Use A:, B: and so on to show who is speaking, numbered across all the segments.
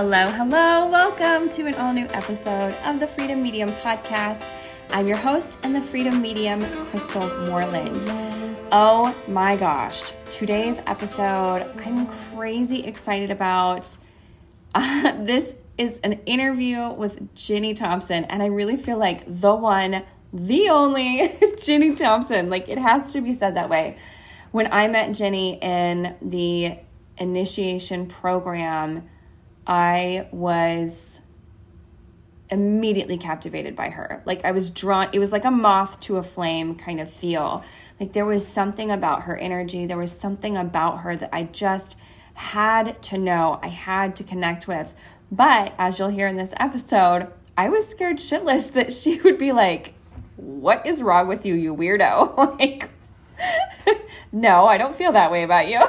A: Hello, hello. Welcome to an all new episode of the Freedom Medium podcast. I'm your host and the Freedom Medium, Crystal Moreland. Oh my gosh, today's episode, I'm crazy excited about. Uh, this is an interview with Ginny Thompson, and I really feel like the one, the only Ginny Thompson. Like it has to be said that way. When I met Ginny in the initiation program, I was immediately captivated by her. Like I was drawn, it was like a moth to a flame kind of feel. Like there was something about her energy, there was something about her that I just had to know, I had to connect with. But as you'll hear in this episode, I was scared shitless that she would be like, What is wrong with you, you weirdo? like, no, I don't feel that way about you.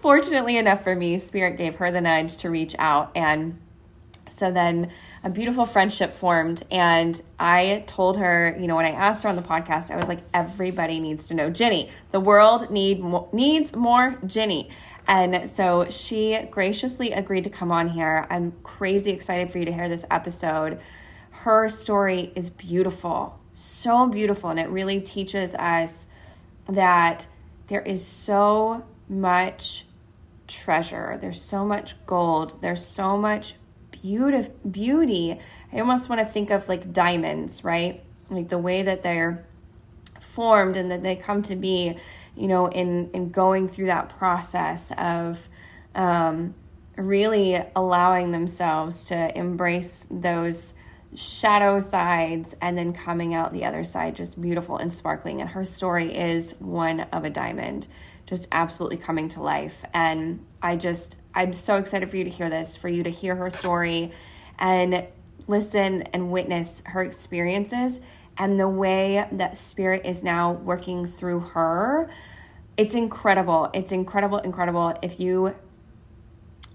A: Fortunately enough for me, Spirit gave her the nudge to reach out. And so then a beautiful friendship formed. And I told her, you know, when I asked her on the podcast, I was like, everybody needs to know Ginny. The world need mo- needs more Ginny. And so she graciously agreed to come on here. I'm crazy excited for you to hear this episode. Her story is beautiful, so beautiful. And it really teaches us that there is so much treasure. There's so much gold. There's so much beauty. Beauty. I almost want to think of like diamonds, right? Like the way that they're formed and that they come to be, you know, in in going through that process of um, really allowing themselves to embrace those shadow sides and then coming out the other side just beautiful and sparkling and her story is one of a diamond just absolutely coming to life. And I just, I'm so excited for you to hear this, for you to hear her story and listen and witness her experiences and the way that spirit is now working through her. It's incredible. It's incredible, incredible. If you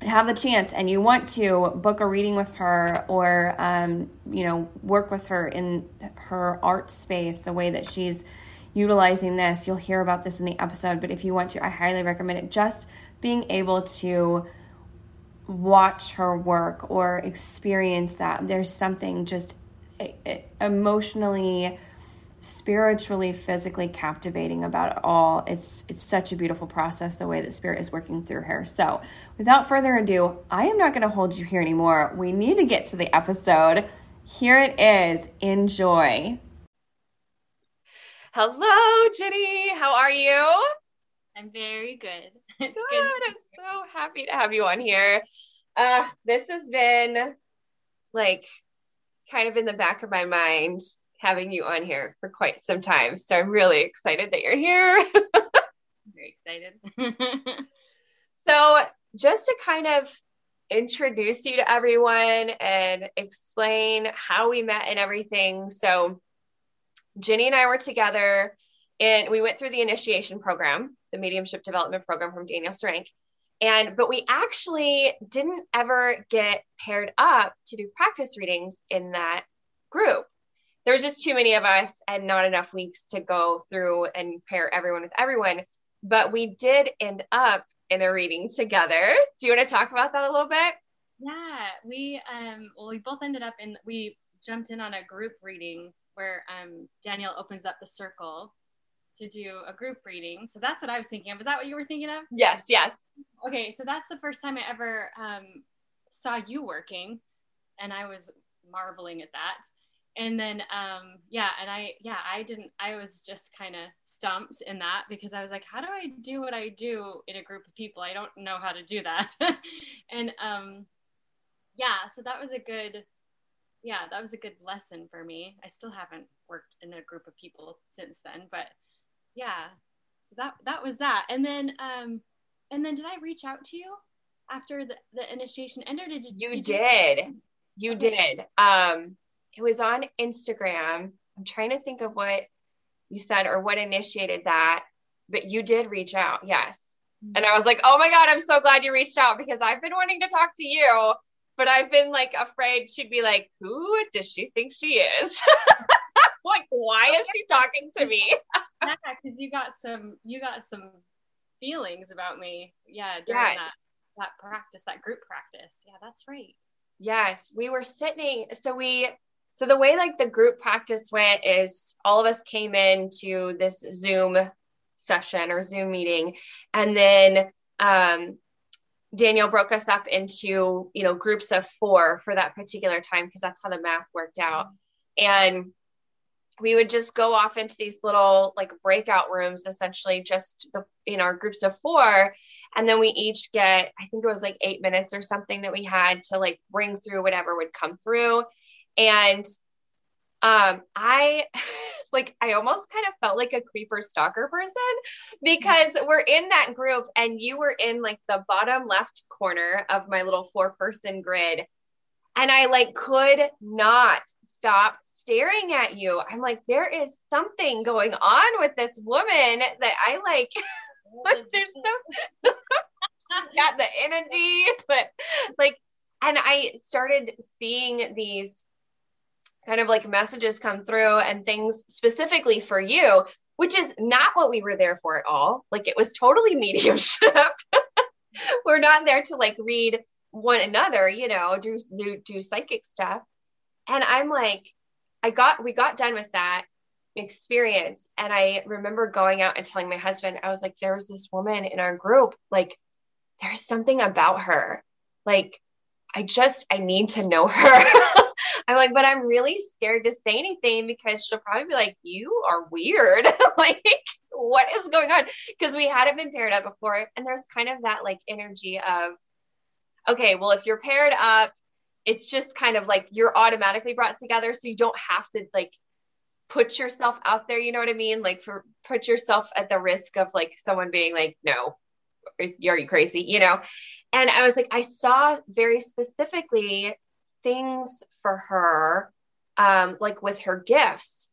A: have the chance and you want to book a reading with her or um, you know work with her in her art space the way that she's utilizing this. You'll hear about this in the episode, but if you want to, I highly recommend it. Just being able to watch her work or experience that. There's something just emotionally spiritually physically captivating about it all it's it's such a beautiful process the way that spirit is working through her so without further ado i am not going to hold you here anymore we need to get to the episode here it is enjoy
B: Hello, Jenny. How are you?
C: I'm very good.
B: It's good. good. I'm so happy to have you on here. Uh, this has been like kind of in the back of my mind having you on here for quite some time. So I'm really excited that you're here.
C: very excited.
B: so, just to kind of introduce you to everyone and explain how we met and everything. So, Ginny and I were together and we went through the initiation program, the mediumship development program from Danielle Sterank. And but we actually didn't ever get paired up to do practice readings in that group. There was just too many of us and not enough weeks to go through and pair everyone with everyone. But we did end up in a reading together. Do you want to talk about that a little bit?
C: Yeah, we um well we both ended up in we jumped in on a group reading where um, Danielle opens up the circle to do a group reading. So that's what I was thinking of. Is that what you were thinking of?
B: Yes, yes.
C: Okay, so that's the first time I ever um, saw you working, and I was marveling at that. And then, um, yeah, and I, yeah, I didn't, I was just kind of stumped in that because I was like, how do I do what I do in a group of people? I don't know how to do that. and um, yeah, so that was a good, yeah, that was a good lesson for me. I still haven't worked in a group of people since then, but yeah. So that that was that. And then um and then did I reach out to you after the, the initiation ended? Did
B: you, you did. You, you did. Um it was on Instagram. I'm trying to think of what you said or what initiated that, but you did reach out. Yes. And I was like, "Oh my god, I'm so glad you reached out because I've been wanting to talk to you but I've been like afraid she'd be like, who does she think she is? like, why is she talking to me?
C: yeah, because you got some you got some feelings about me. Yeah, during yes. that. that practice, that group practice. Yeah, that's right.
A: Yes, we were sitting. So we, so the way like the group practice went is all of us came into this Zoom session or Zoom meeting, and then um, Danielle broke us up into you know groups of four for that particular time because that's how the math worked out, and we would just go off into these little like breakout rooms essentially just the, in our groups of four. And then we each get i think it was like eight minutes or something that we had to like bring through whatever would come through. And um i like i almost kind of felt like a creeper stalker person because we're in that group and you were in like the bottom left corner of my little four person grid and i like could not stop staring at you. I'm like, there is something going on with this woman that I like. there's so got the energy, but like, and I started seeing these kind of like messages come through and things specifically for you, which is not what we were there for at all. Like it was totally mediumship. we're not there to like read one another, you know, do do do psychic stuff. And I'm like, I got we got done with that experience and I remember going out and telling my husband, I was like, there was this woman in our group, like there's something about her. Like I just I need to know her. I'm like, but I'm really scared to say anything because she'll probably be like, you are weird. like, what is going on? Because we hadn't been paired up before. And there's kind of that like energy of, okay, well, if you're paired up, it's just kind of like you're automatically brought together so you don't have to like put yourself out there you know what i mean like for put yourself at the risk of like someone being like no are you crazy you know and i was like i saw very specifically things for her um like with her gifts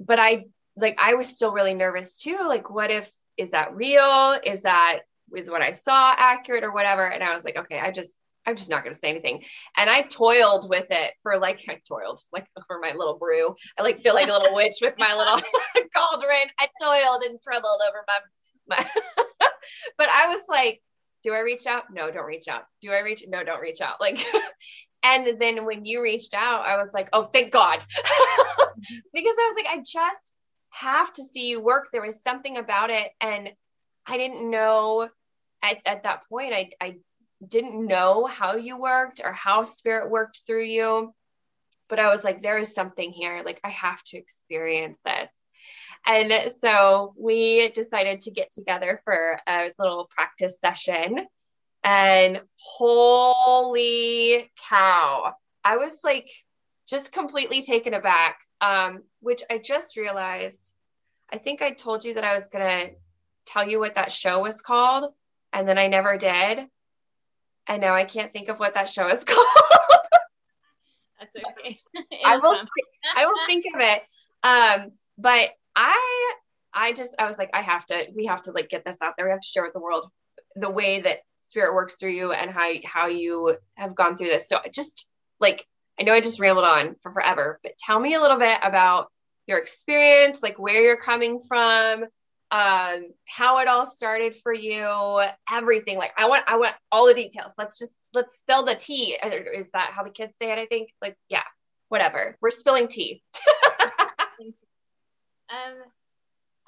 A: but i like i was still really nervous too like what if is that real is that is what i saw accurate or whatever and i was like okay i just I'm just not going to say anything. And I toiled with it for like, I toiled like for my little brew. I like feel like a little witch with my little cauldron. I toiled and troubled over my, my but I was like, do I reach out? No, don't reach out. Do I reach? No, don't reach out. Like, and then when you reached out, I was like, oh, thank God. because I was like, I just have to see you work. There was something about it. And I didn't know at, at that point, I, I didn't know how you worked or how spirit worked through you. But I was like, there is something here. Like, I have to experience this. And so we decided to get together for a little practice session. And holy cow, I was like just completely taken aback, um, which I just realized. I think I told you that I was going to tell you what that show was called, and then I never did and now I can't think of what that show is called.
C: That's okay.
A: I will. I will think of it. Um, but I, I just, I was like, I have to. We have to like get this out there. We have to share with the world the way that spirit works through you and how how you have gone through this. So just like I know I just rambled on for forever, but tell me a little bit about your experience, like where you're coming from, um, how it all started for you, everything. Like I want, I want all the details. Let's just let's spill the tea. Is that how the kids say it? I think. Like, yeah, whatever. We're spilling tea.
C: um,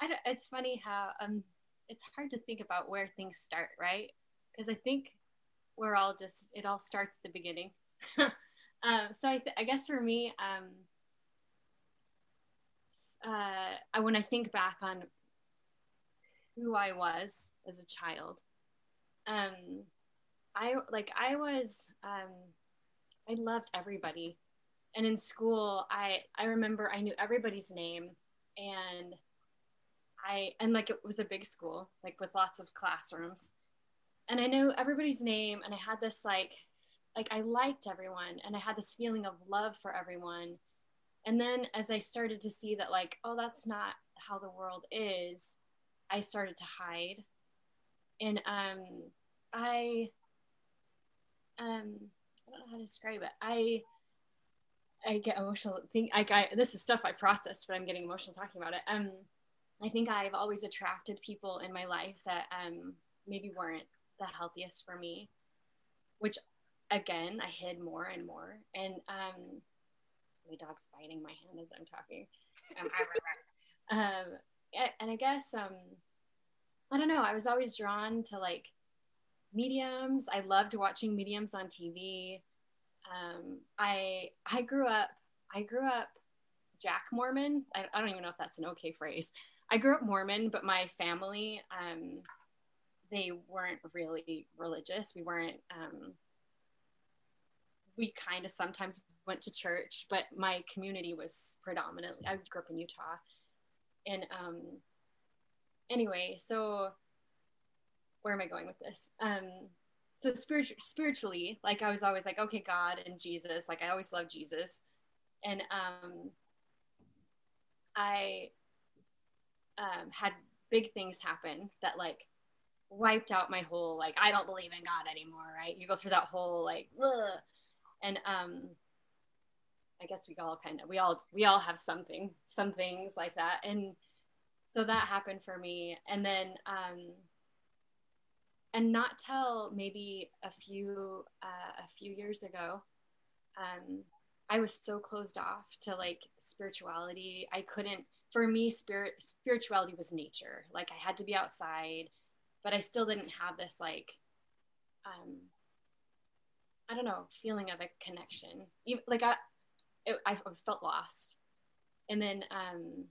C: I don't, it's funny how um, it's hard to think about where things start, right? Because I think we're all just it all starts at the beginning. um, so I, th- I guess for me, um, uh, when I think back on who I was as a child. Um, I like I was um, I loved everybody, and in school I I remember I knew everybody's name, and I and like it was a big school like with lots of classrooms, and I know everybody's name, and I had this like like I liked everyone, and I had this feeling of love for everyone. And then as I started to see that like oh that's not how the world is I started to hide. And um, I, um, I don't know how to describe it. I, I get emotional. Think I, I this is stuff I process, but I'm getting emotional talking about it. Um, I think I've always attracted people in my life that um maybe weren't the healthiest for me, which again I hid more and more. And um, my dog's biting my hand as I'm talking. Um, um, and I guess um, I don't know. I was always drawn to like mediums. I loved watching mediums on TV. Um, I I grew up I grew up Jack Mormon. I, I, don't even know if that's an okay phrase. I grew up Mormon, but my family um, they weren't really religious. We weren't. Um, we kind of sometimes went to church, but my community was predominantly. I grew up in Utah, and um, anyway, so where am I going with this? Um, so spiritual, spiritually, like I was always like, okay, God and Jesus. Like I always loved Jesus, and um, I um, had big things happen that like wiped out my whole like I don't believe in God anymore. Right? You go through that whole like, Ugh. and um, I guess we all kind of we all we all have something some things like that, and so that happened for me, and then um, and not till maybe a few uh, a few years ago um, i was so closed off to like spirituality i couldn't for me spirit spirituality was nature like i had to be outside but i still didn't have this like um, i don't know feeling of a connection Even, like i it, i felt lost and then um,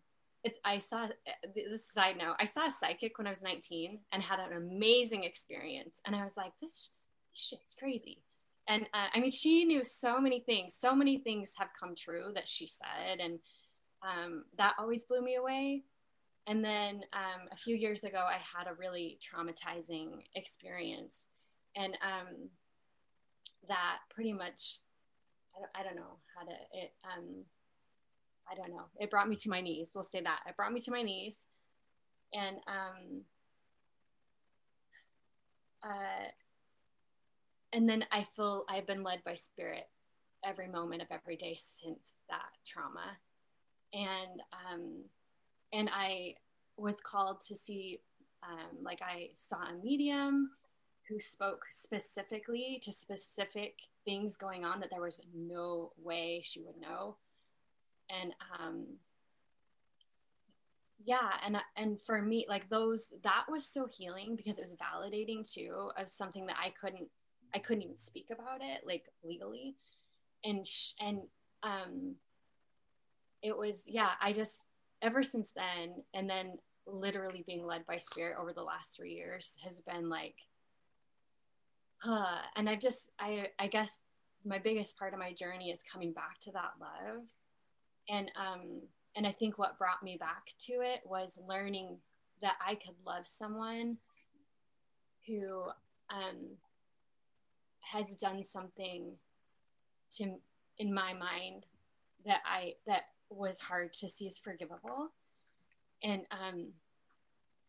C: it's I saw this side note. I saw a psychic when I was 19 and had an amazing experience, and I was like, this, this shit's crazy. And uh, I mean, she knew so many things. So many things have come true that she said, and um, that always blew me away. And then um, a few years ago, I had a really traumatizing experience, and um, that pretty much, I don't, I don't know how to it. Um, I don't know. It brought me to my knees. We'll say that. It brought me to my knees. And um uh and then I feel I've been led by spirit every moment of every day since that trauma. And um and I was called to see um like I saw a medium who spoke specifically to specific things going on that there was no way she would know. And um yeah and and for me like those that was so healing because it was validating too of something that i couldn't i couldn't even speak about it like legally. And sh- and um it was yeah i just ever since then and then literally being led by spirit over the last three years has been like uh, and i've just i i guess my biggest part of my journey is coming back to that love. And um, and I think what brought me back to it was learning that I could love someone who um, has done something to in my mind that I that was hard to see as forgivable, and um,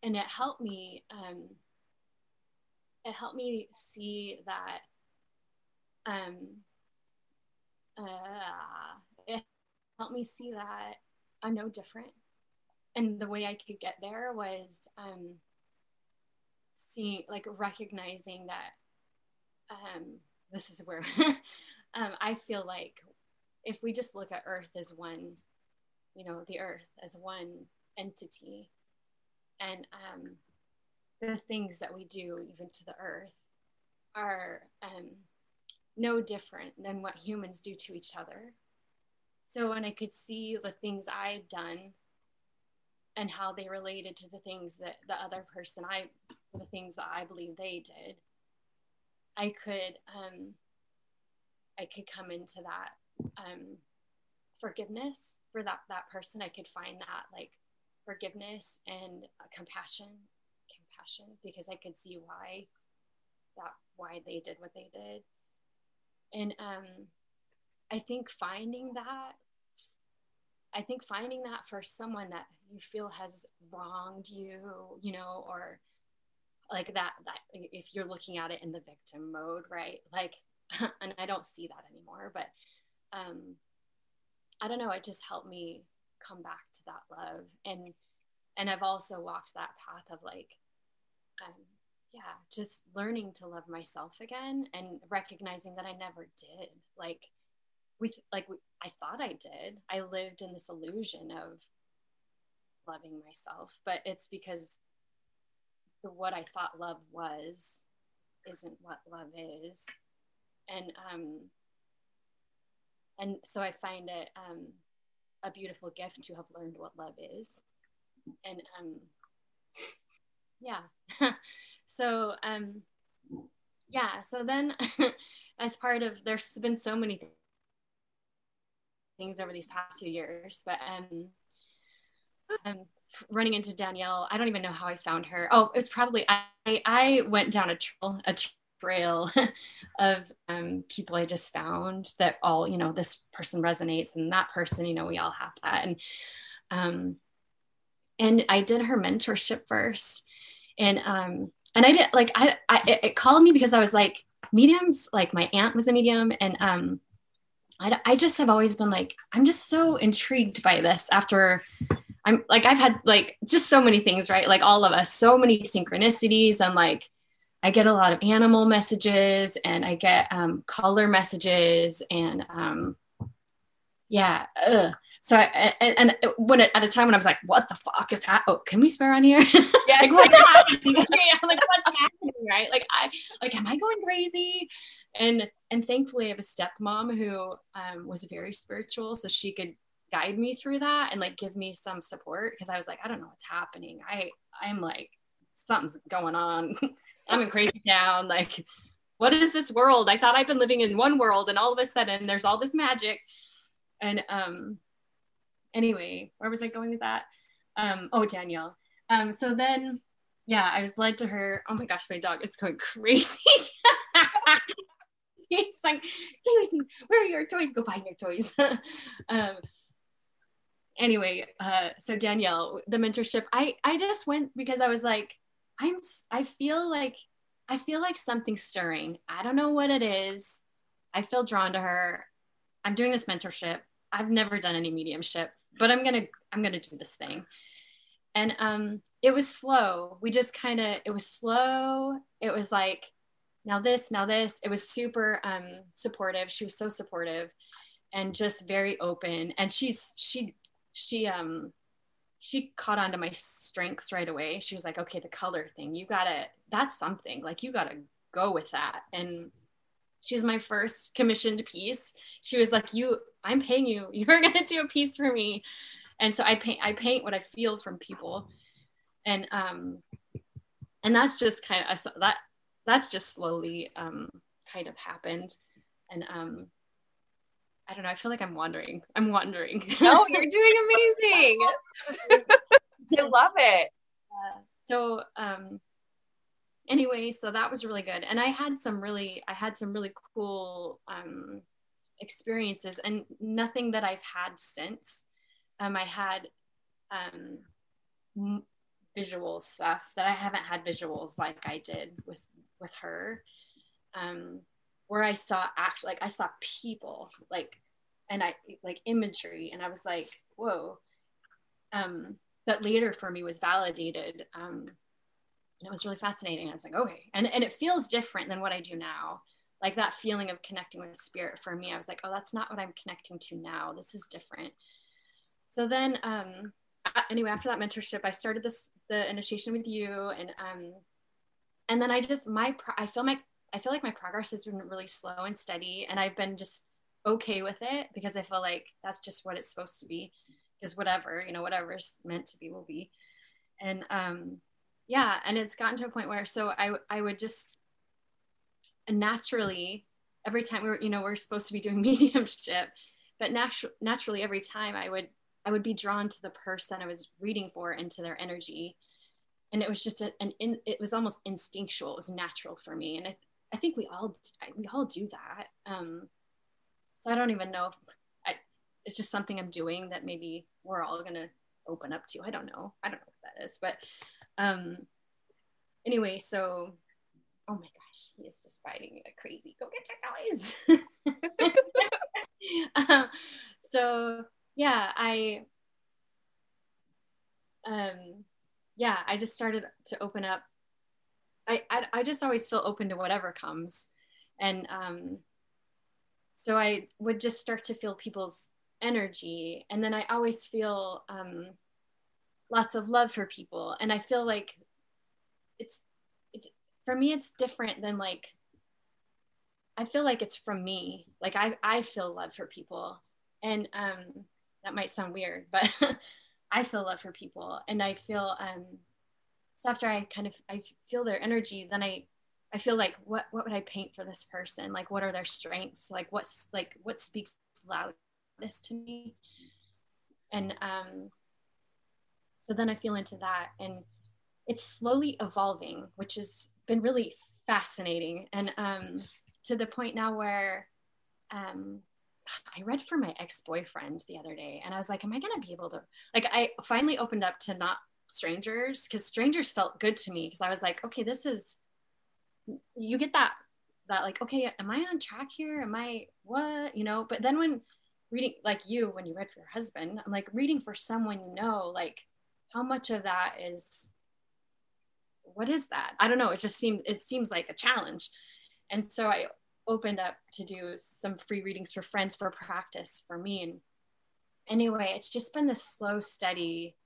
C: and it helped me um, it helped me see that um, uh, it helped me see that I'm no different. And the way I could get there was um, seeing, like, recognizing that um, this is where um, I feel like if we just look at Earth as one, you know, the Earth as one entity, and um, the things that we do, even to the Earth, are um, no different than what humans do to each other. So when I could see the things I had done and how they related to the things that the other person I the things that I believe they did, I could um I could come into that um forgiveness for that that person. I could find that like forgiveness and compassion compassion because I could see why that why they did what they did. And um I think finding that, I think finding that for someone that you feel has wronged you, you know, or like that, that if you're looking at it in the victim mode, right? Like, and I don't see that anymore, but um, I don't know. It just helped me come back to that love. And, and I've also walked that path of like, um, yeah, just learning to love myself again and recognizing that I never did. Like, we like I thought I did. I lived in this illusion of loving myself, but it's because the what I thought love was isn't what love is, and um, and so I find it um, a beautiful gift to have learned what love is, and um, yeah, so um, yeah, so then as part of there's been so many things over these past few years, but um, um running into Danielle. I don't even know how I found her. Oh, it was probably I. I went down a trail, a trail of um, people I just found that all you know this person resonates and that person you know we all have that and um, and I did her mentorship first and um and I did like I, I it called me because I was like mediums like my aunt was a medium and um I, I just have always been like I'm just so intrigued by this after I'm like, I've had like just so many things, right? Like all of us, so many synchronicities. And like, I get a lot of animal messages and I get um, color messages and um, yeah. Ugh. So, I, and, and when it, at a time when I was like, what the fuck is happening? Oh, can we swear on here? Yeah. like, what's happening? like, what's happening? Right. Like, I, like, am I going crazy? And, and thankfully I have a stepmom who um, was very spiritual. So she could guide me through that and like give me some support because I was like, I don't know what's happening. I I'm like something's going on. I'm in crazy town. Like, what is this world? I thought I've been living in one world, and all of a sudden there's all this magic. And um, anyway, where was I going with that? Um, oh, Danielle. Um, so then, yeah, I was led to her. Oh my gosh, my dog is going crazy. He's like, where are your toys? Go find your toys. um, anyway, uh, so Danielle, the mentorship, I I just went because I was like, I'm I feel like I feel like something's stirring. I don't know what it is. I feel drawn to her. I'm doing this mentorship. I've never done any mediumship, but I'm gonna I'm gonna do this thing. And um, it was slow. We just kind of it was slow. It was like now this, now this. It was super um, supportive. She was so supportive and just very open. And she's she she um she caught on to my strengths right away. She was like, okay, the color thing, you gotta, that's something. Like, you gotta go with that. And she was my first commissioned piece. She was like, you, I'm paying you. You're gonna do a piece for me. And so I paint, I paint what I feel from people. And um, and that's just kind of that that's just slowly um kind of happened. And um I don't know. I feel like I'm wandering. I'm wandering.
A: no, you're doing amazing. I love it.
C: Uh, so, um, anyway, so that was really good. And I had some really, I had some really cool um, experiences and nothing that I've had since. Um, I had um, visual stuff that I haven't had visuals like I did with with her. Um, where I saw actually like I saw people like and I like imagery and I was like, whoa. Um, that later for me was validated. Um, and it was really fascinating. I was like, okay. And and it feels different than what I do now. Like that feeling of connecting with spirit for me, I was like, oh, that's not what I'm connecting to now. This is different. So then um anyway, after that mentorship, I started this the initiation with you and um and then I just my pro- I feel like I feel like my progress has been really slow and steady, and I've been just okay with it because I feel like that's just what it's supposed to be. Because whatever you know, whatever's meant to be will be, and um, yeah, and it's gotten to a point where so I I would just naturally every time we are you know we're supposed to be doing mediumship, but naturally naturally every time I would I would be drawn to the person I was reading for and to their energy and it was just a, an in, it was almost instinctual it was natural for me and I, I think we all we all do that. Um, so I don't even know if I, it's just something I'm doing that maybe we're all gonna open up to. I don't know. I don't know what that is, but um, anyway, so oh my gosh, he is just biting me like crazy. Go get your noise. um, so yeah, I um, yeah, I just started to open up I, I, I just always feel open to whatever comes. And um, so I would just start to feel people's energy. And then I always feel um, lots of love for people. And I feel like it's, it's, for me, it's different than like, I feel like it's from me. Like I, I feel love for people. And um, that might sound weird, but I feel love for people. And I feel, um, so after I kind of I feel their energy, then I I feel like what what would I paint for this person? Like what are their strengths? Like what's like what speaks loudest to me? And um so then I feel into that and it's slowly evolving, which has been really fascinating. And um to the point now where um I read for my ex-boyfriend the other day and I was like, am I gonna be able to like I finally opened up to not strangers because strangers felt good to me because I was like, okay, this is you get that that like, okay, am I on track here? Am I what? You know, but then when reading like you, when you read for your husband, I'm like reading for someone you know, like how much of that is what is that? I don't know. It just seemed it seems like a challenge. And so I opened up to do some free readings for friends for practice for me. And anyway, it's just been this slow, steady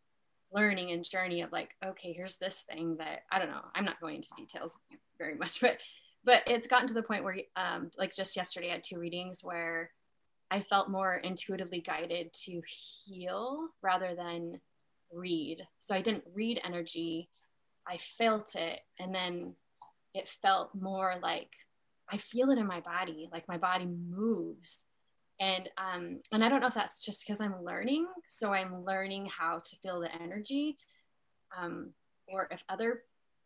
C: learning and journey of like okay here's this thing that i don't know i'm not going into details very much but but it's gotten to the point where um like just yesterday i had two readings where i felt more intuitively guided to heal rather than read. So i didn't read energy. I felt it. And then it felt more like i feel it in my body. Like my body moves and um and i don't know if that's just because i'm learning so i'm learning how to feel the energy um or if other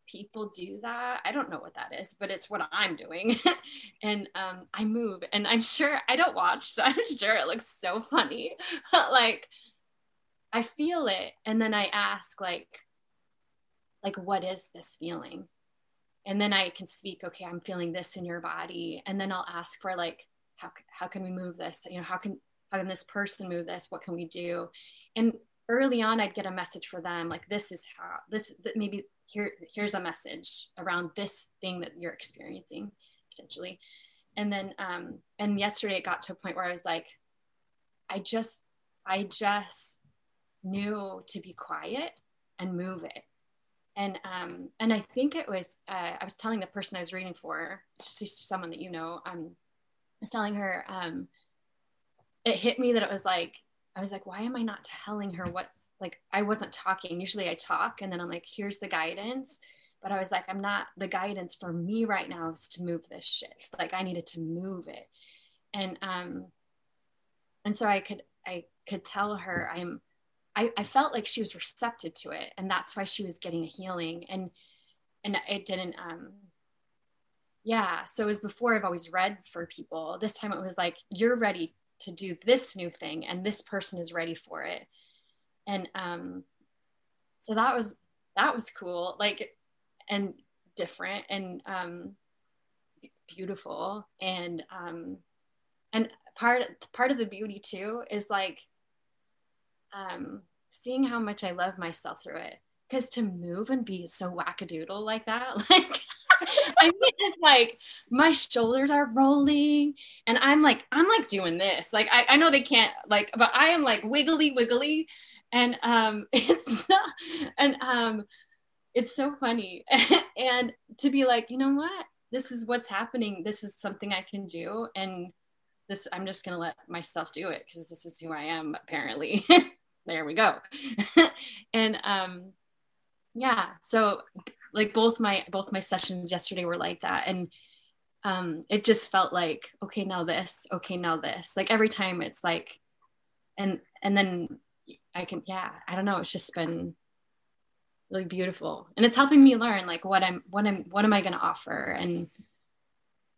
C: people do that i don't know what that is but it's what i'm doing. And um i move and i'm sure i don't watch so i'm sure it looks so funny But like i feel it and then i ask like like what is this feeling? And then i can speak okay i'm feeling this in your body and then i'll ask for like how, how can we move this? You know how can how can this person move this? What can we do? And early on i'd get a message for them like this is how this maybe here here's a message around this thing that you're experiencing potentially. And then um and yesterday it got to a point where i was like i just i just knew to be quiet and move it. And um and i think it was uh, i was telling the person i was reading for just someone that you know um was telling her, um, it hit me that it was like, I was like, why am I not telling her what's like, I wasn't talking. Usually I talk and then I'm like, here's the guidance. But I was like, I'm not, the guidance for me right now is to move this shit. Like I needed to move it. And, um, and so I could, I could tell her I'm, I, I felt like she was receptive to it. And that's why she was getting a healing. And, and it didn't, um, yeah so as before i've always read for people. This time it was like you're ready to do this new thing and this person is ready for it. And um so that was that was cool like and different and um beautiful and um and part part of the beauty too is like um seeing how much i love myself through it. Because to move and be so wackadoodle like that like I mean, it's like my shoulders are rolling, and I'm like, I'm like doing this. Like, I, I know they can't like, but I am like wiggly, wiggly, and um, it's and um, it's so funny, and to be like, you know what, this is what's happening. This is something I can do, and this I'm just gonna let myself do it because this is who I am apparently. there we go, and um, yeah. So like both my both my sessions yesterday were like that. And um it just felt like okay now this okay now this. Like every time it's like and and then i can yeah i don't know. It's just been really beautiful. And it's helping me learn like what i'm what i'm what am i going to offer? And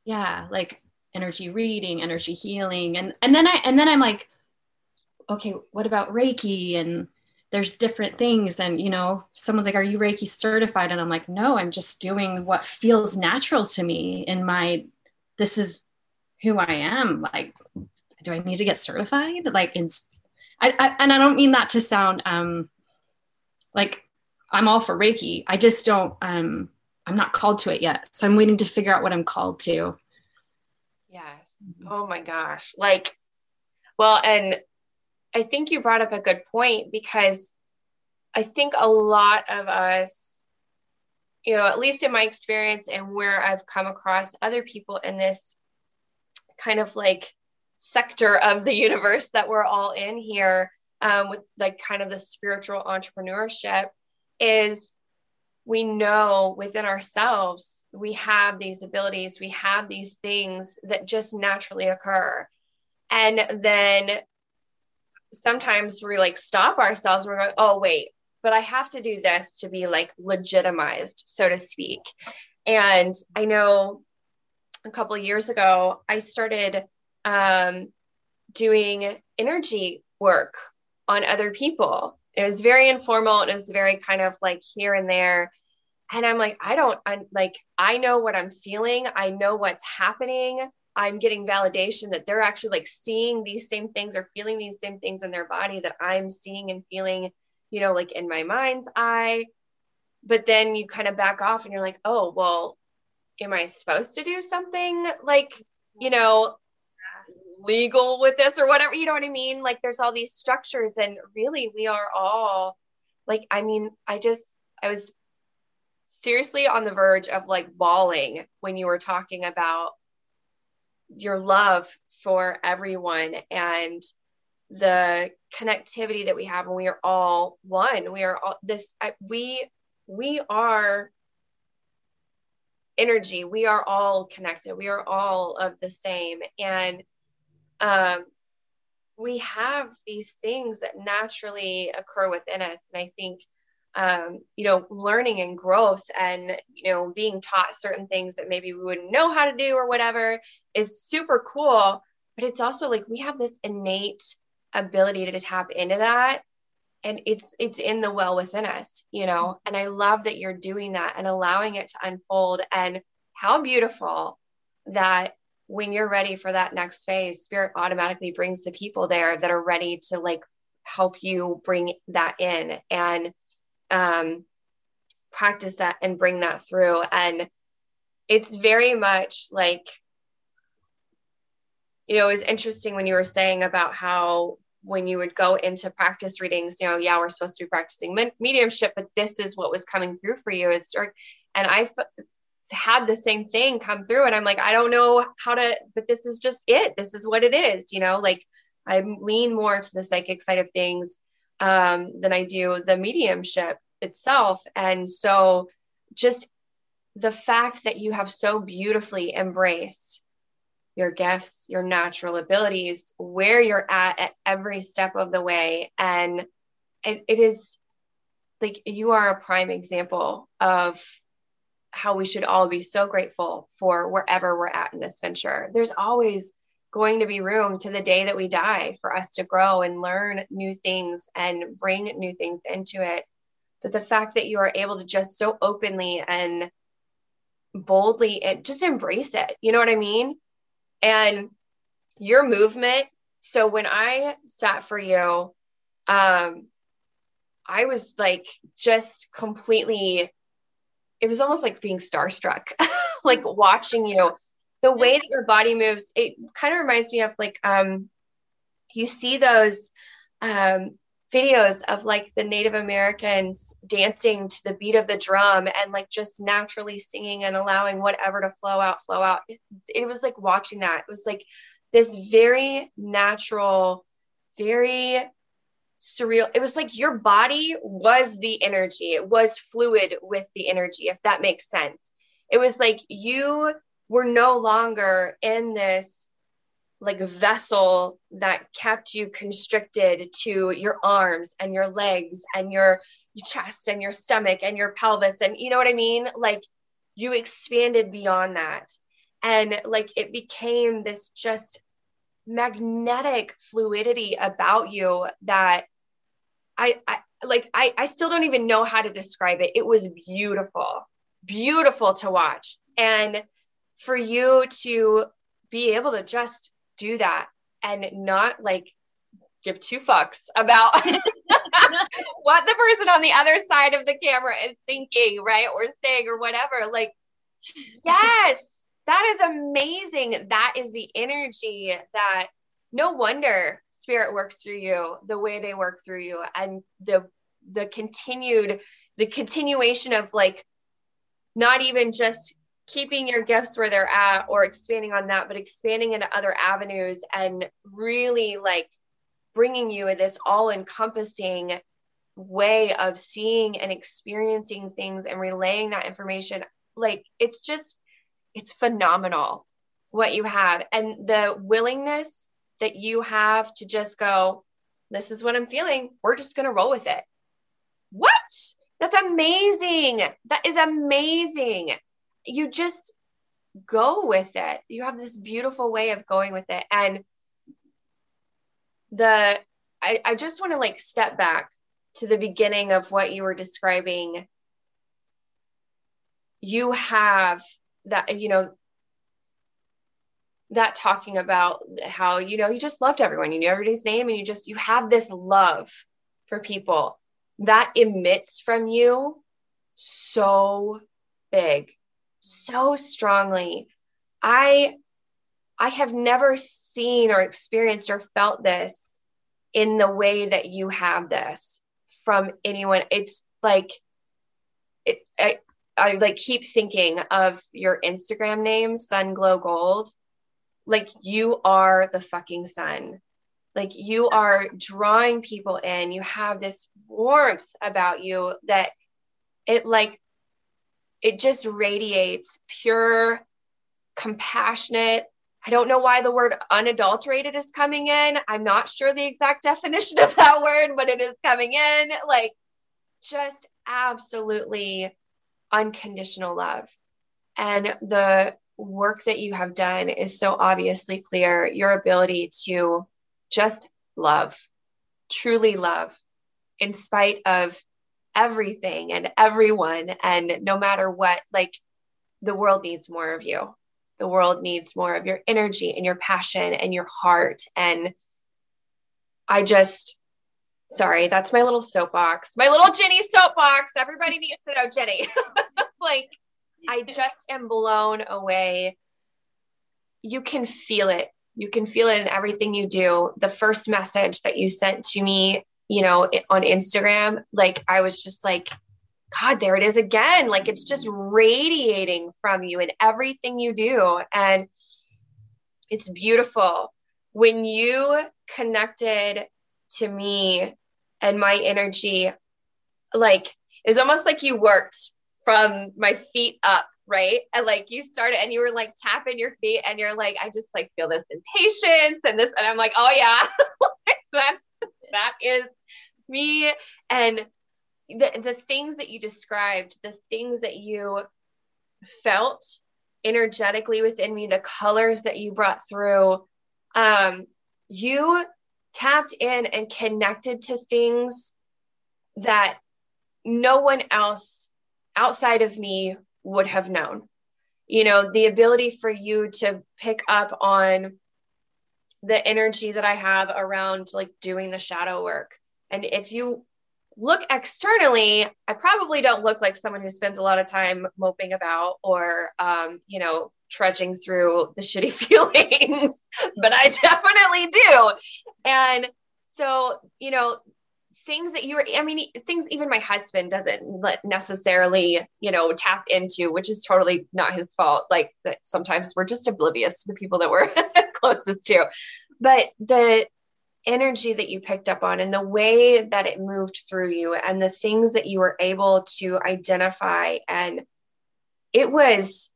C: yeah like energy reading energy healing. And and then i and then i'm like okay what about reiki? And there's different things and you know someone's like are you reiki certified and i'm like no i'm just doing what feels natural to me in my this is who i am like do i need to get certified like in I, I and i don't mean that to sound um like i'm all for reiki i just don't um I'm not called to it yet. So I'm waiting to figure out what I'm called to.
A: Yes. Oh my gosh. Like, well, and I think you brought up a good point because I think a lot of us, you know, at least in my experience and where I've come across other people in this kind of like sector of the universe that we're all in here um, with like kind of the spiritual entrepreneurship is we know within ourselves we have these abilities, we have these things that just naturally occur. And then sometimes we like stop ourselves, we're going, oh, wait, but I have to do this to be like legitimized, so to speak. And I know a couple years ago, I started um, doing energy work on other people. It was very informal and it was very kind of like here and there. And I'm like, I don't, I'm like, I know what I'm feeling. I know what's happening. I'm getting validation that they're actually like seeing these same things or feeling these same things in their body that I'm seeing and feeling, you know, like in my mind's eye. But then you kind of back off and you're like, oh, well, am I supposed to do something like, you know, legal with this or whatever? You know what I mean? Like there's all these structures, and really, we are all like, I mean, I just, I was seriously on the verge of like bawling when you were talking about your love for everyone and the connectivity that we have and we are all one. We are all this we we are energy. We are all connected. We are all of the same. And um we have these things that naturally occur within us. And i think um, you know, learning and growth and, you know, being taught certain things that maybe we wouldn't know how to do or whatever is super cool. But it's also like we have this innate ability to tap into that. And it's it's in the well within us, you know. And I love that you're doing that and allowing it to unfold. And how beautiful that when you're ready for that next phase, spirit automatically brings the people there that are ready to like help you bring that in. And um, practice that and bring that through. And it's very much like, you know, it was interesting when you were saying about how when you would go into practice readings, you know, yeah, we're supposed to be practicing mediumship, but this is what was coming through for you. It's and I had the same thing come through, and I'm like, I don't know how to, but this is just it. This is what it is, you know. Like I lean more to the psychic side of things um, than I do the mediumship itself. And so just the fact that you have so beautifully embraced your gifts, your natural abilities, where you're at at every step of the way. And it, it is like you are a prime example of how we should all be so grateful for wherever we're at in this venture. There's always going to be room to the day that we die for us to grow and learn new things and bring new things into it. But the fact that you are able to just so openly and boldly and just embrace it, you know what I mean? And your movement. So when I sat for you, um, I was like just completely, it was almost like being starstruck, like watching you the way that your body moves, it kind of reminds me of like um, you see those um, videos of like the Native Americans dancing to the beat of the drum and like just naturally singing and allowing whatever to flow out, flow out. It, it was like watching that. It was like this very natural, very surreal. It was like your body was the energy, it was fluid with the energy, if that makes sense. It was like you we're no longer in this like vessel that kept you constricted to your arms and your legs and your, your chest and your stomach and your pelvis. And you know what i mean? Like you expanded beyond that. And like it became this just magnetic fluidity about you that I, I like I, I still don't even know how to describe it. It was beautiful beautiful to watch. And for you to be able to just do that and not like give two fucks about what the person on the other side of the camera is thinking, right? Or saying or whatever. Like, yes, that is amazing. That is the energy that no wonder spirit works through you the way they work through you and the the continued the continuation of like not even just keeping your gifts where they're at or expanding on that but expanding into other avenues and really like bringing you this all encompassing way of seeing and experiencing things and relaying that information. Like it's just it's phenomenal what you have and the willingness that you have to just go this is what i'm feeling. We're just going to roll with it. What? That's amazing. That is amazing you just go with it. You have this beautiful way of going with it. And the I, I just want to like step back to the beginning of what you were describing. You have that you know that talking about how you know you just loved everyone. You knew everybody's name and you just you have this love for people that emits from you so big so strongly i i have never seen or experienced or felt this in the way that you have this from anyone it's like it, I, I like keep thinking of your Instagram name, Sunglow Gold. Like you are the fucking sun. Like you are drawing people in. You have this warmth about you that it like it just radiates pure, compassionate. I don't know why the word unadulterated is coming in. I'm not sure the exact definition of that word, but it is coming in. Like just absolutely unconditional love. And the work that you have done is so obviously clear your ability to just love, truly love, in spite of everything and everyone. And no matter what, like the world needs more of you. The world needs more of your energy and your passion and your heart. And I just, sorry, that's my little soapbox, my little Jenny soapbox. Everybody needs to know Jenny. like, I just am blown away. You can feel it. You can feel it in everything you do. The first message that you sent to me, you know, on Instagram, like, I was just like, God, there it is again. Like, it's just radiating from you in everything you do. And it's beautiful. When you connected to me and my energy like it's almost like you worked from my feet up right and like you started and you were like tapping your feet and you're like i just like feel this impatience and this and i'm like oh yeah that that is me and the the things that you described the things that you felt energetically within me the colors that you brought through um you tapped in and connected to things that no one else outside of me would have known. You know, the ability for you to pick up on the energy that I have around like doing the shadow work. And if you look externally, I probably don't look like someone who spends a lot of time moping about or, um, you know, trudging through the shitty feelings, but I definitely do. And so, you know, things that you were, I mean, things even my husband doesn't necessarily, you know, tap into, which is totally not his fault. Like that sometimes we're just oblivious to the people that we're closest to. But the energy that you picked up on and the way that it moved through you and the things that you were able to identify and it was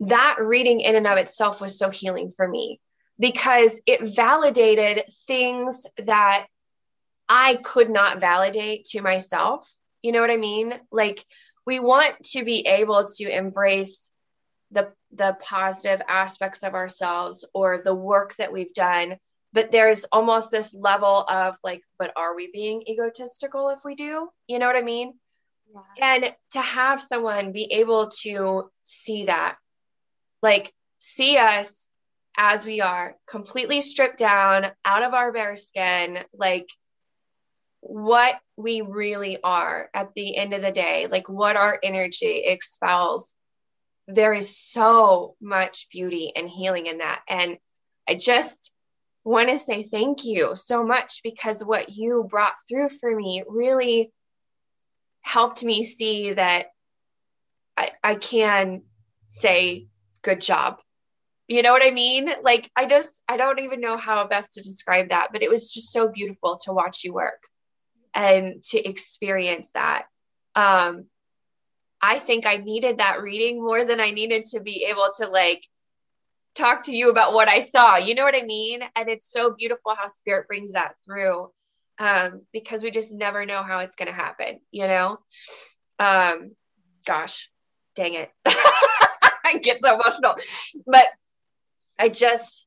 A: that reading in and of itself was so healing for me because it validated things that I could not validate to myself. You know what I mean? Like we want to be able to embrace the the positive aspects of ourselves or the work that we've done, but there's almost this level of like but are we being egotistical if we do? You know what I mean? Yeah. And to have someone be able to see that like see us as we are completely stripped down out of our bare skin like what we really are at the end of the day, like what our energy expels. There is so much beauty and healing in that. And I just want to say thank you so much because what you brought through for me really helped me see that I, I can say good job you know what I mean? Like, I just, I don't even know how best to describe that, but it was just so beautiful to watch you work and to experience that. Um, I think I needed that reading more than I needed to be able to like talk to you about what I saw. You know what I mean? And it's so beautiful how spirit brings that through um, because we just never know how it's going to happen, you know? Um, gosh, dang it. I get so emotional. But I just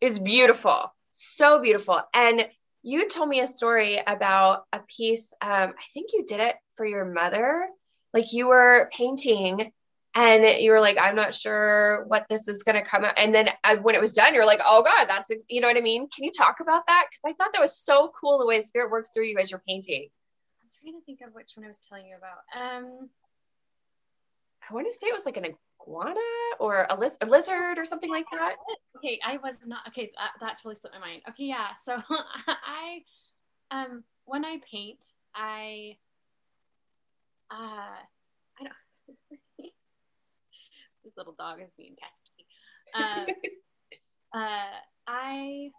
A: is beautiful, so beautiful. And you told me a story about a piece. Um, I think you did it for your mother. Like you were painting and you were like, I'm not sure what this is going to come out. And then I, uh, when it was done, you're like, oh God, that's, you know what I mean? Can you talk about that? Because I thought that was so cool the way the spirit works through you as you're painting.
C: I'm trying to think of which one I was telling you about. Um,
A: I want to say it was like an iguana or a, liz- a lizard or something like that?
C: Okay, I was not okay. That, that totally slipped my mind. Okay, yeah. So I, um, when I paint, I, uh, I don't. this little dog is being pesky. Uh, uh, I,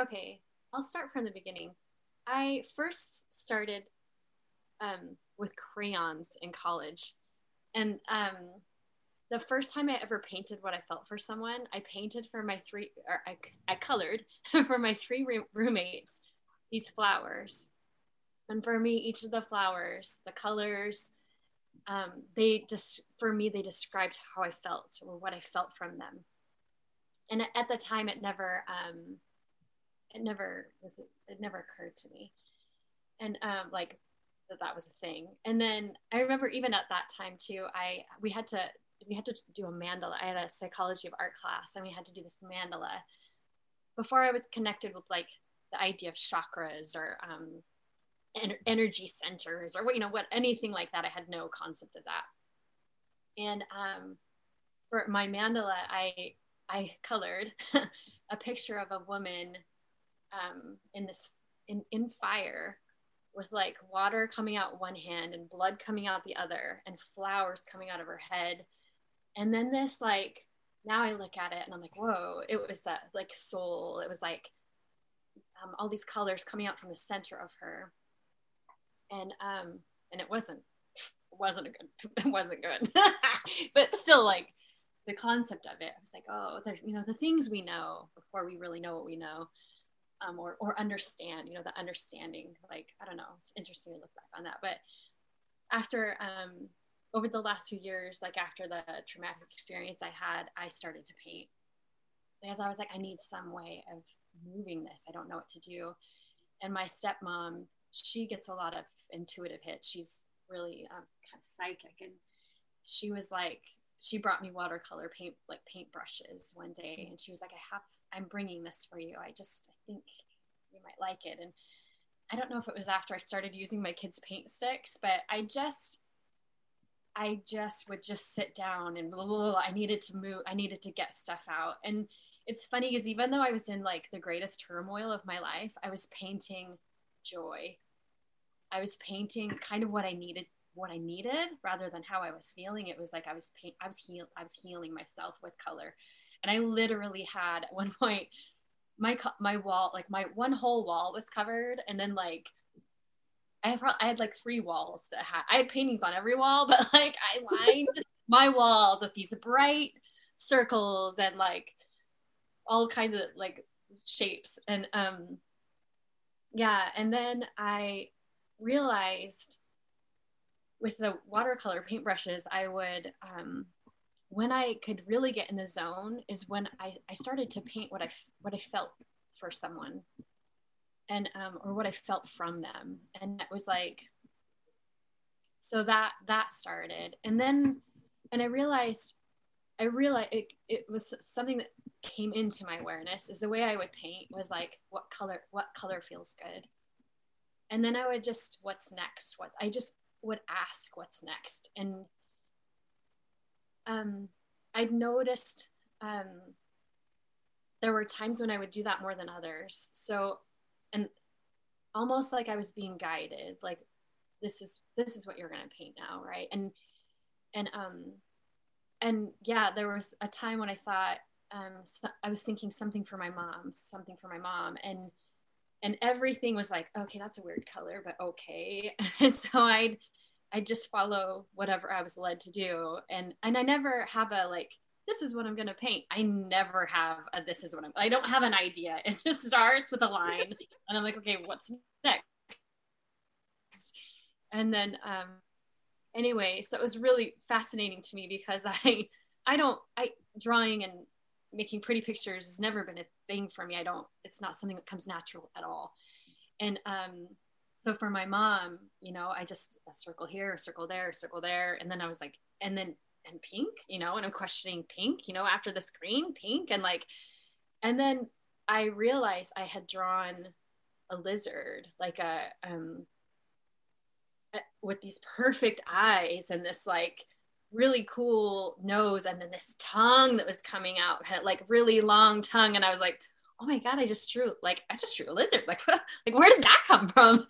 C: okay. I'll start from the beginning. I first started um, with crayons in college, and um, the first time I ever painted what I felt for someone, I painted for my three, or I, I colored for my three roommates these flowers. And for me, each of the flowers, the colors, um, they just, for me, they described how I felt or what I felt from them. And at the time, it never, um, it never was, it never occurred to me. And um, like that that was a thing. And then I remember even at that time too, I, we had to we had to do a mandala. I had a psychology of art class and we had to do this mandala. Before I was connected with like the idea of chakras or um, en- energy centers or what, you know, what, anything like that. I had no concept of that. And um, for my mandala, I, I colored a picture of a woman um, in this, in, in fire with like water coming out one hand and blood coming out the other and flowers coming out of her head and then this like now I look at it and I'm like, whoa, it was that like soul. It was like um, all these colors coming out from the center of her. And um, and it wasn't it wasn't a good it wasn't good. but still like the concept of it, I was like, oh, you know, the things we know before we really know what we know. Um, or, or understand, you know, the understanding, like, I don't know, it's interesting to look back on that. But after um, over the last few years, like after the traumatic experience I had, I started to paint because I was like, I need some way of moving this. I don't know what to do. And my stepmom, she gets a lot of intuitive hit. She's really um, kind of psychic. And she was like, she brought me watercolor paint, like paint brushes one day. And she was like, I have, I'm bringing this for you. I just, I think you might like it. And I don't know if it was after I started using my kids' paint sticks, but I just, I just would just sit down and blah, blah, blah. I needed to move. I needed to get stuff out. And it's funny because even though I was in like the greatest turmoil of my life, I was painting joy. I was painting kind of what I needed, what I needed, rather than how I was feeling. It was like I was paint, I was heal, I was healing myself with color, and I literally had at one point my my wall, like my one whole wall was covered, and then like I had, I had like three walls that had I had paintings on every wall, but like I lined my walls with these bright circles and like all kinds of like shapes and um yeah and then I realized with the watercolor paintbrushes I would um when I could really get in the zone is when I, I started to paint what I what I felt for someone and um, or what I felt from them, and it was like, so that that started, and then, and I realized, I realized it, it was something that came into my awareness is the way I would paint was like what color what color feels good, and then I would just, what's next? What I just would ask, what's next? And um, I'd noticed um, there were times when I would do that more than others. So, and almost like I was being guided, like this is this is what you're gonna paint now, right? And and um and yeah, there was a time when I thought um, so I was thinking something for my mom, something for my mom, and and everything was like, okay, that's a weird color, but okay. And so I'd I just follow whatever I was led to do, and and I never have a like this is what I'm gonna paint. I never have a this is what I'm. I don't have an idea. It just starts with a line, and I'm like, okay, what's next? And then um, anyway, so it was really fascinating to me because I I don't I drawing and making pretty pictures has never been a thing for me. I don't, it's not something that comes natural at all. And um, so for my mom, you know, I just a circle here, a circle there, a circle there. And then I was like, and then, and pink, you know, and I'm questioning pink, you know, after this green, pink. And like, and then I realized I had drawn a lizard, like a, um, with these perfect eyes and this like really cool nose and then this tongue that was coming out kind of like really long tongue and i was like oh my god i just drew like i just drew a lizard like like where did that come from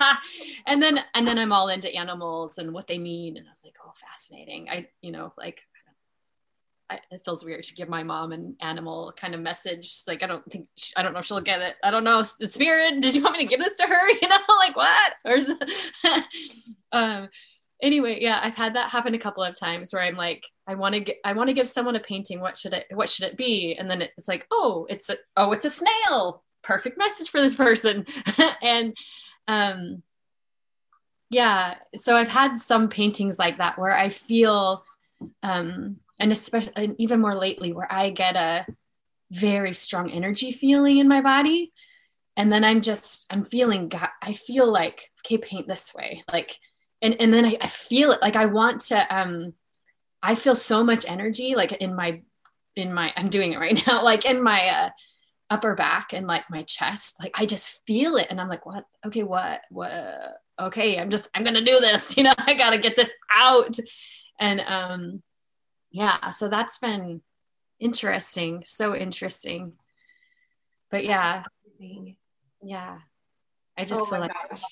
C: and then and then i'm all into animals and what they mean and i was like oh fascinating i you know like I, it feels weird to give my mom an animal kind of message. like I don't think she, I don't know if she'll get it. I don't know. The spirit. Did you want me to give this to her? You know, like what? Or um, anyway yeah i've had that happen a couple of times where i'm like i want to i want to give someone a painting what should it what should it be? And then it's like oh it's a oh it's a snail. Perfect message for this person. And um yeah so i've had some paintings like that where i feel um and especially and even more lately where i get a very strong energy feeling in my body. And then i'm just i'm feeling i feel like okay paint this way. Like and and then I, I feel it like I want to um I feel so much energy like in my in my I'm doing it right now like in my uh, upper back and like my chest like I just feel it and I'm like what okay what what okay I'm just I'm gonna do this you know I gotta get this out. And um yeah so that's been interesting so interesting. But yeah. yeah. I just oh feel like gosh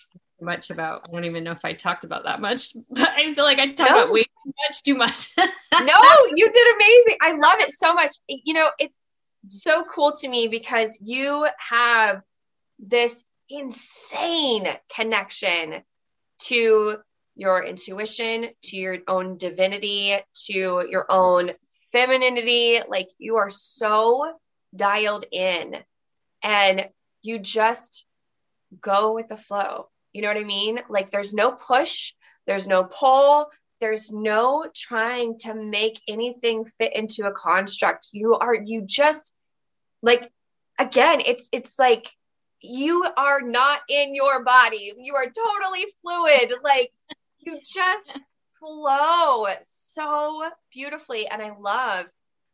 C: much about. I don't even know if I talked about that much, but I feel like I talked no. about way too much, too much.
A: no, you did amazing. I love it so much. You know, it's so cool to me because you have this insane connection to your intuition, to your own divinity, to your own femininity. Like you are so dialed in and you just go with the flow. You know what I mean? Like there's no push, there's no pull, there's no trying to make anything fit into a construct. You are you just like again, it's it's like you are not in your body. You are totally fluid. Like you just flow so beautifully and I love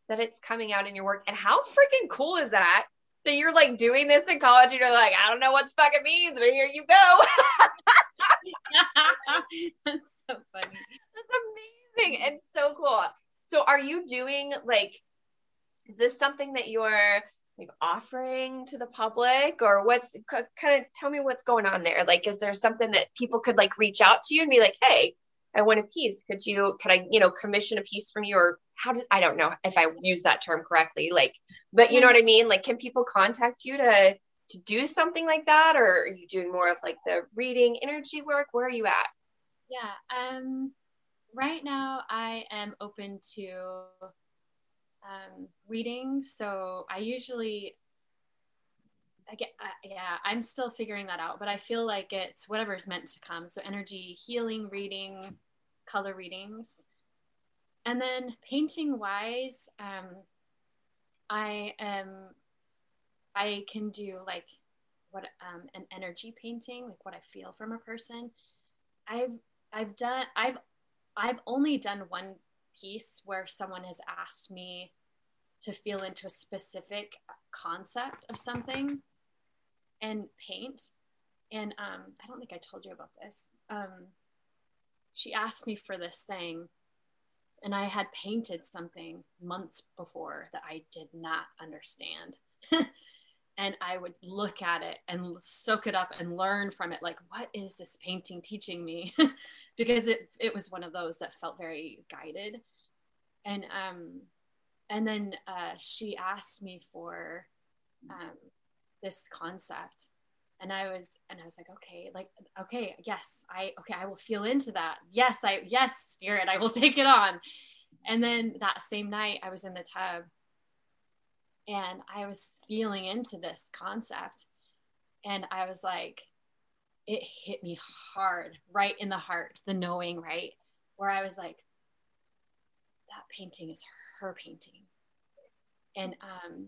A: that it's coming out in your work. And how freaking cool is that that you're like doing this in college and you're like, I don't know what the fuck it means, but here you go.
C: That's so funny.
A: That's amazing and so cool. So are you doing like is this something that you're like offering to the public or what's kind of tell me what's going on there? Like is there something that people could like reach out to you and be like, "Hey, I want a piece. Could you, could I, you know, commission a piece from you or how does, I don't know if I use that term correctly. Like, but you know what I mean? Like, can people contact you to, to do something like that? Or are you doing more of like the reading energy work? Where are you at?
C: Yeah. Um, right now I am open to, um, reading. So I usually, I get, yeah, I'm still figuring that out, but I feel like it's whatever is meant to come. So energy healing, reading, color readings, and then painting wise, um, I am, I can do like what um, an energy painting, like what I feel from a person. I've I've done I've I've only done one piece where someone has asked me to feel into a specific concept of something and paint and um, I don't think I told you about this. Um, she asked me for this thing, and I had painted something months before that I did not understand. and I would look at it and soak it up and learn from it. Like, what is this painting teaching me? because it it was one of those that felt very guided. And um, and then uh, she asked me for um, this concept, and I was and I was like, okay, like okay, yes, I okay, I will feel into that. Yes, I yes, spirit, I will take it on. And then that same night, I was in the tub and I was feeling into this concept. And I was like, it hit me hard, right in the heart, the knowing, right? Where I was like, that painting is her painting. And um,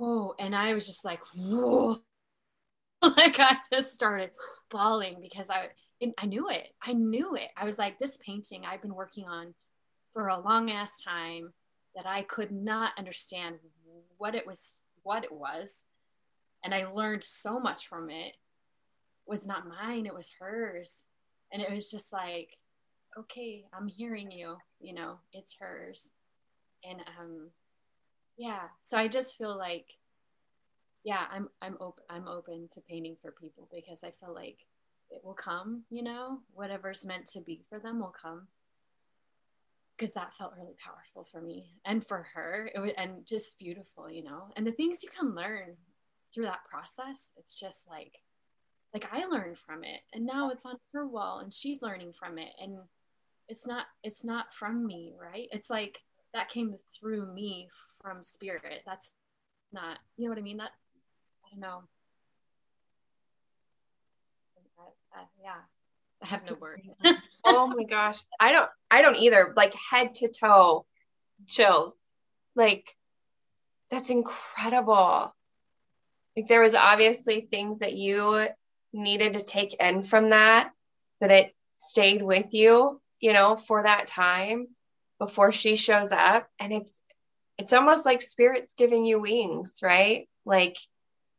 C: whoa, and I was just like, whoa. like I just started bawling because I I knew it. I knew it. I was like, this painting I've been working on for a long ass time that I could not understand what it was what it was and i learned so much from it, it was not mine it was hers and it was just like okay i'm hearing you you know it's hers and um yeah. So i just feel like yeah i'm i'm open i'm open to painting for people because i feel like it will come you know? Whatever's meant to be for them will come. Because that felt really powerful for me and for her. It was and just beautiful you know? And the things you can learn through that process it's just like like i learned from it and now it's on her wall and she's learning from it and it's not it's not from me right? It's like that came through me from spirit that's not you know what i mean that i don't know uh, yeah I have no words.
A: oh my gosh. I don't I don't either. Like head to toe chills. Like that's incredible. Like there was obviously things that you needed to take in from that that it stayed with you, you know, for that time before she shows up and it's it's almost like spirit's giving you wings, right? Like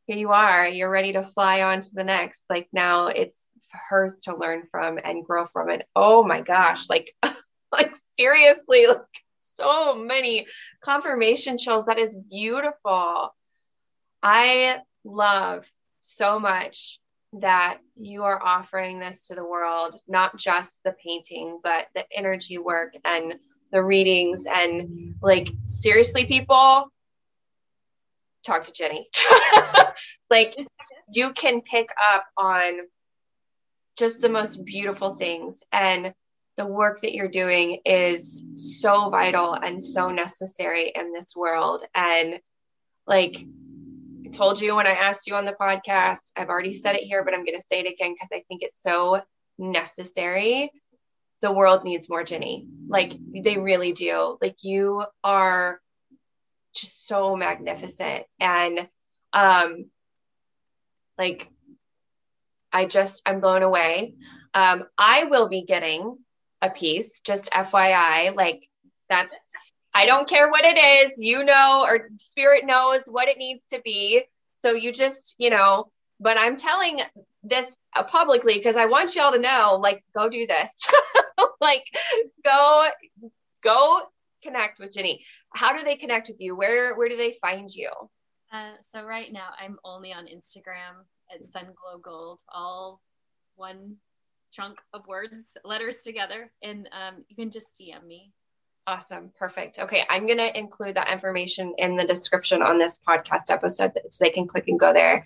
A: here you are, you're ready to fly on to the next. Like now it's hers to learn from and grow from it. Oh my gosh, like like seriously, like so many confirmation chills. That is beautiful. I love so much that you are offering this to the world, not just the painting, but the energy work and the readings. And like, seriously, people, talk to Jenny. like, you can pick up on just the most beautiful things. And the work that you're doing is so vital and so necessary in this world. And like I told you when I asked you on the podcast, I've already said it here, but I'm going to say it again because I think it's so necessary. The world needs more Jenny. Like they really do. Like you are just so magnificent. And um like I just, I'm blown away. Um, I will be getting a piece, just FYI. Like, that's, I don't care what it is, you know, or spirit knows what it needs to be. So you just, you know, but I'm telling this uh, publicly because I want y'all to know, like, go do this. like, go, go connect with Jenny. How do they connect with you? Where, where do they find you?
C: Uh, so right now I'm only on Instagram at Sunglow Gold, all one chunk of words, letters together, and um, you can just DM me.
A: Awesome. Perfect. Okay. I'm going to include that information in the description on this podcast episode so they can click and go there.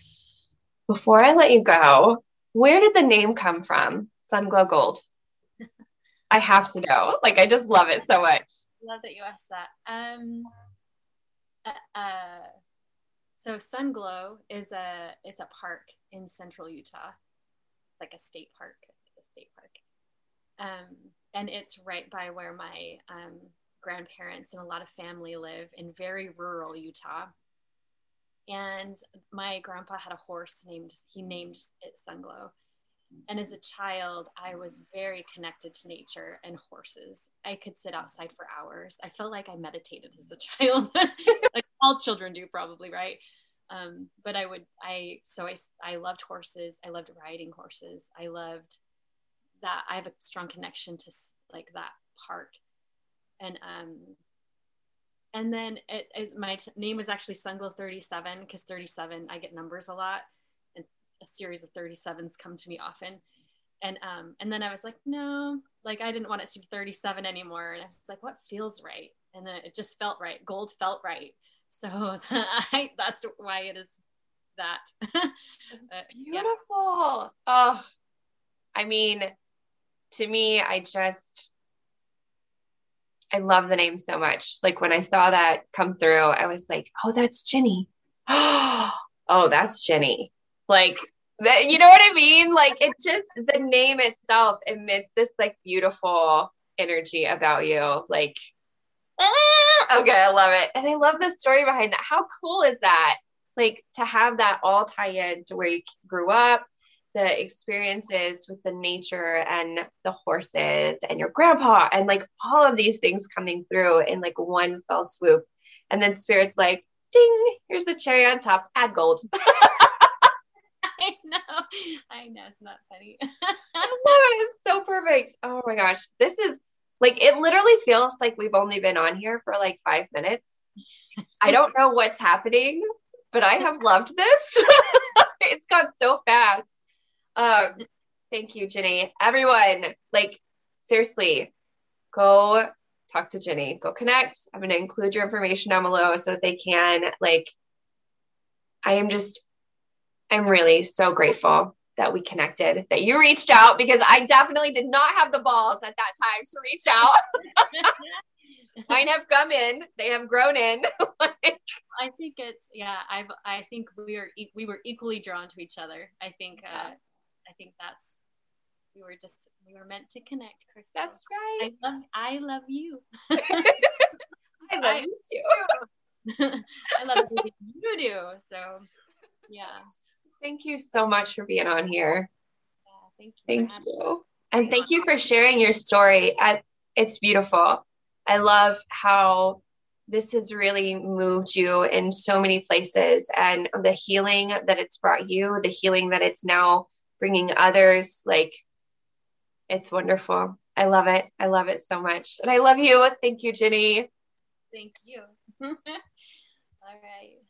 A: Before I let you go, where did the name come from? Sunglow Gold. I have to know. Like, I just love it so much.
C: Love that you asked that. Um, uh, uh so Sunglow is a it's a park in central Utah. It's like a state park, a state park, um, and it's right by where my um, grandparents and a lot of family live in very rural Utah. And my grandpa had a horse named he named it Sunglow. And as a child, I was very connected to nature and horses. I could sit outside for hours. I felt like I meditated as a child, like all children do, probably, right? Um, but I would, I, so I, I loved horses. I loved riding horses. I loved that. I have a strong connection to like that part. And, um, and then it is my t- name was actually Sunglow 37 because 37, I get numbers a lot and a series of 37s come to me often. And, um, and then I was like, no, like I didn't want it to be 37 anymore. And I was like, what feels right? And then it just felt right. Gold felt right. So I, that's why it is that.
A: It's beautiful. Yeah. Oh, I mean, to me, I just, I love the name so much. Like when I saw that come through, I was like, oh, that's Jenny. oh, that's Jenny. Like, that, you know what I mean? Like it just, the name itself emits this like beautiful energy about you. Like, ah, okay, I love it. And I love the story behind that. How cool is that? Like to have that all tie in to where you grew up, the experiences with the nature and the horses and your grandpa and like all of these things coming through in like one fell swoop. And then spirit's like, ding, here's the cherry on top, add gold.
C: I know. I know. It's not funny. I
A: love it. It's so perfect. Oh my gosh. This is like, it literally feels like we've only been on here for like five minutes. I don't know what's happening, but I have loved this. it's gone so fast. Um, thank you, Ginny. Everyone, like, seriously, go talk to Ginny. Go connect. I'm going to include your information down below so that they can, like, I am just, I'm really so grateful that we connected, that you reached out because I definitely did not have the balls at that time to reach out. Mine have come in, they have grown in.
C: I think it's yeah. I've I think we are we were equally drawn to each other. I think uh, I think that's we were just we were meant to connect, Chris.
A: That's right.
C: I love I love you.
A: I love you too.
C: I love you do. So yeah.
A: Thank you so much for being on here.
C: Yeah, thank
A: you. Thank you. And thank you for sharing your story. It's beautiful. I love how this has really moved you in so many places and the healing that it's brought you, the healing that it's now bringing others. Like, it's wonderful. I love it. I love it so much. And I love you. Thank you, Ginny.
C: Thank you. All right.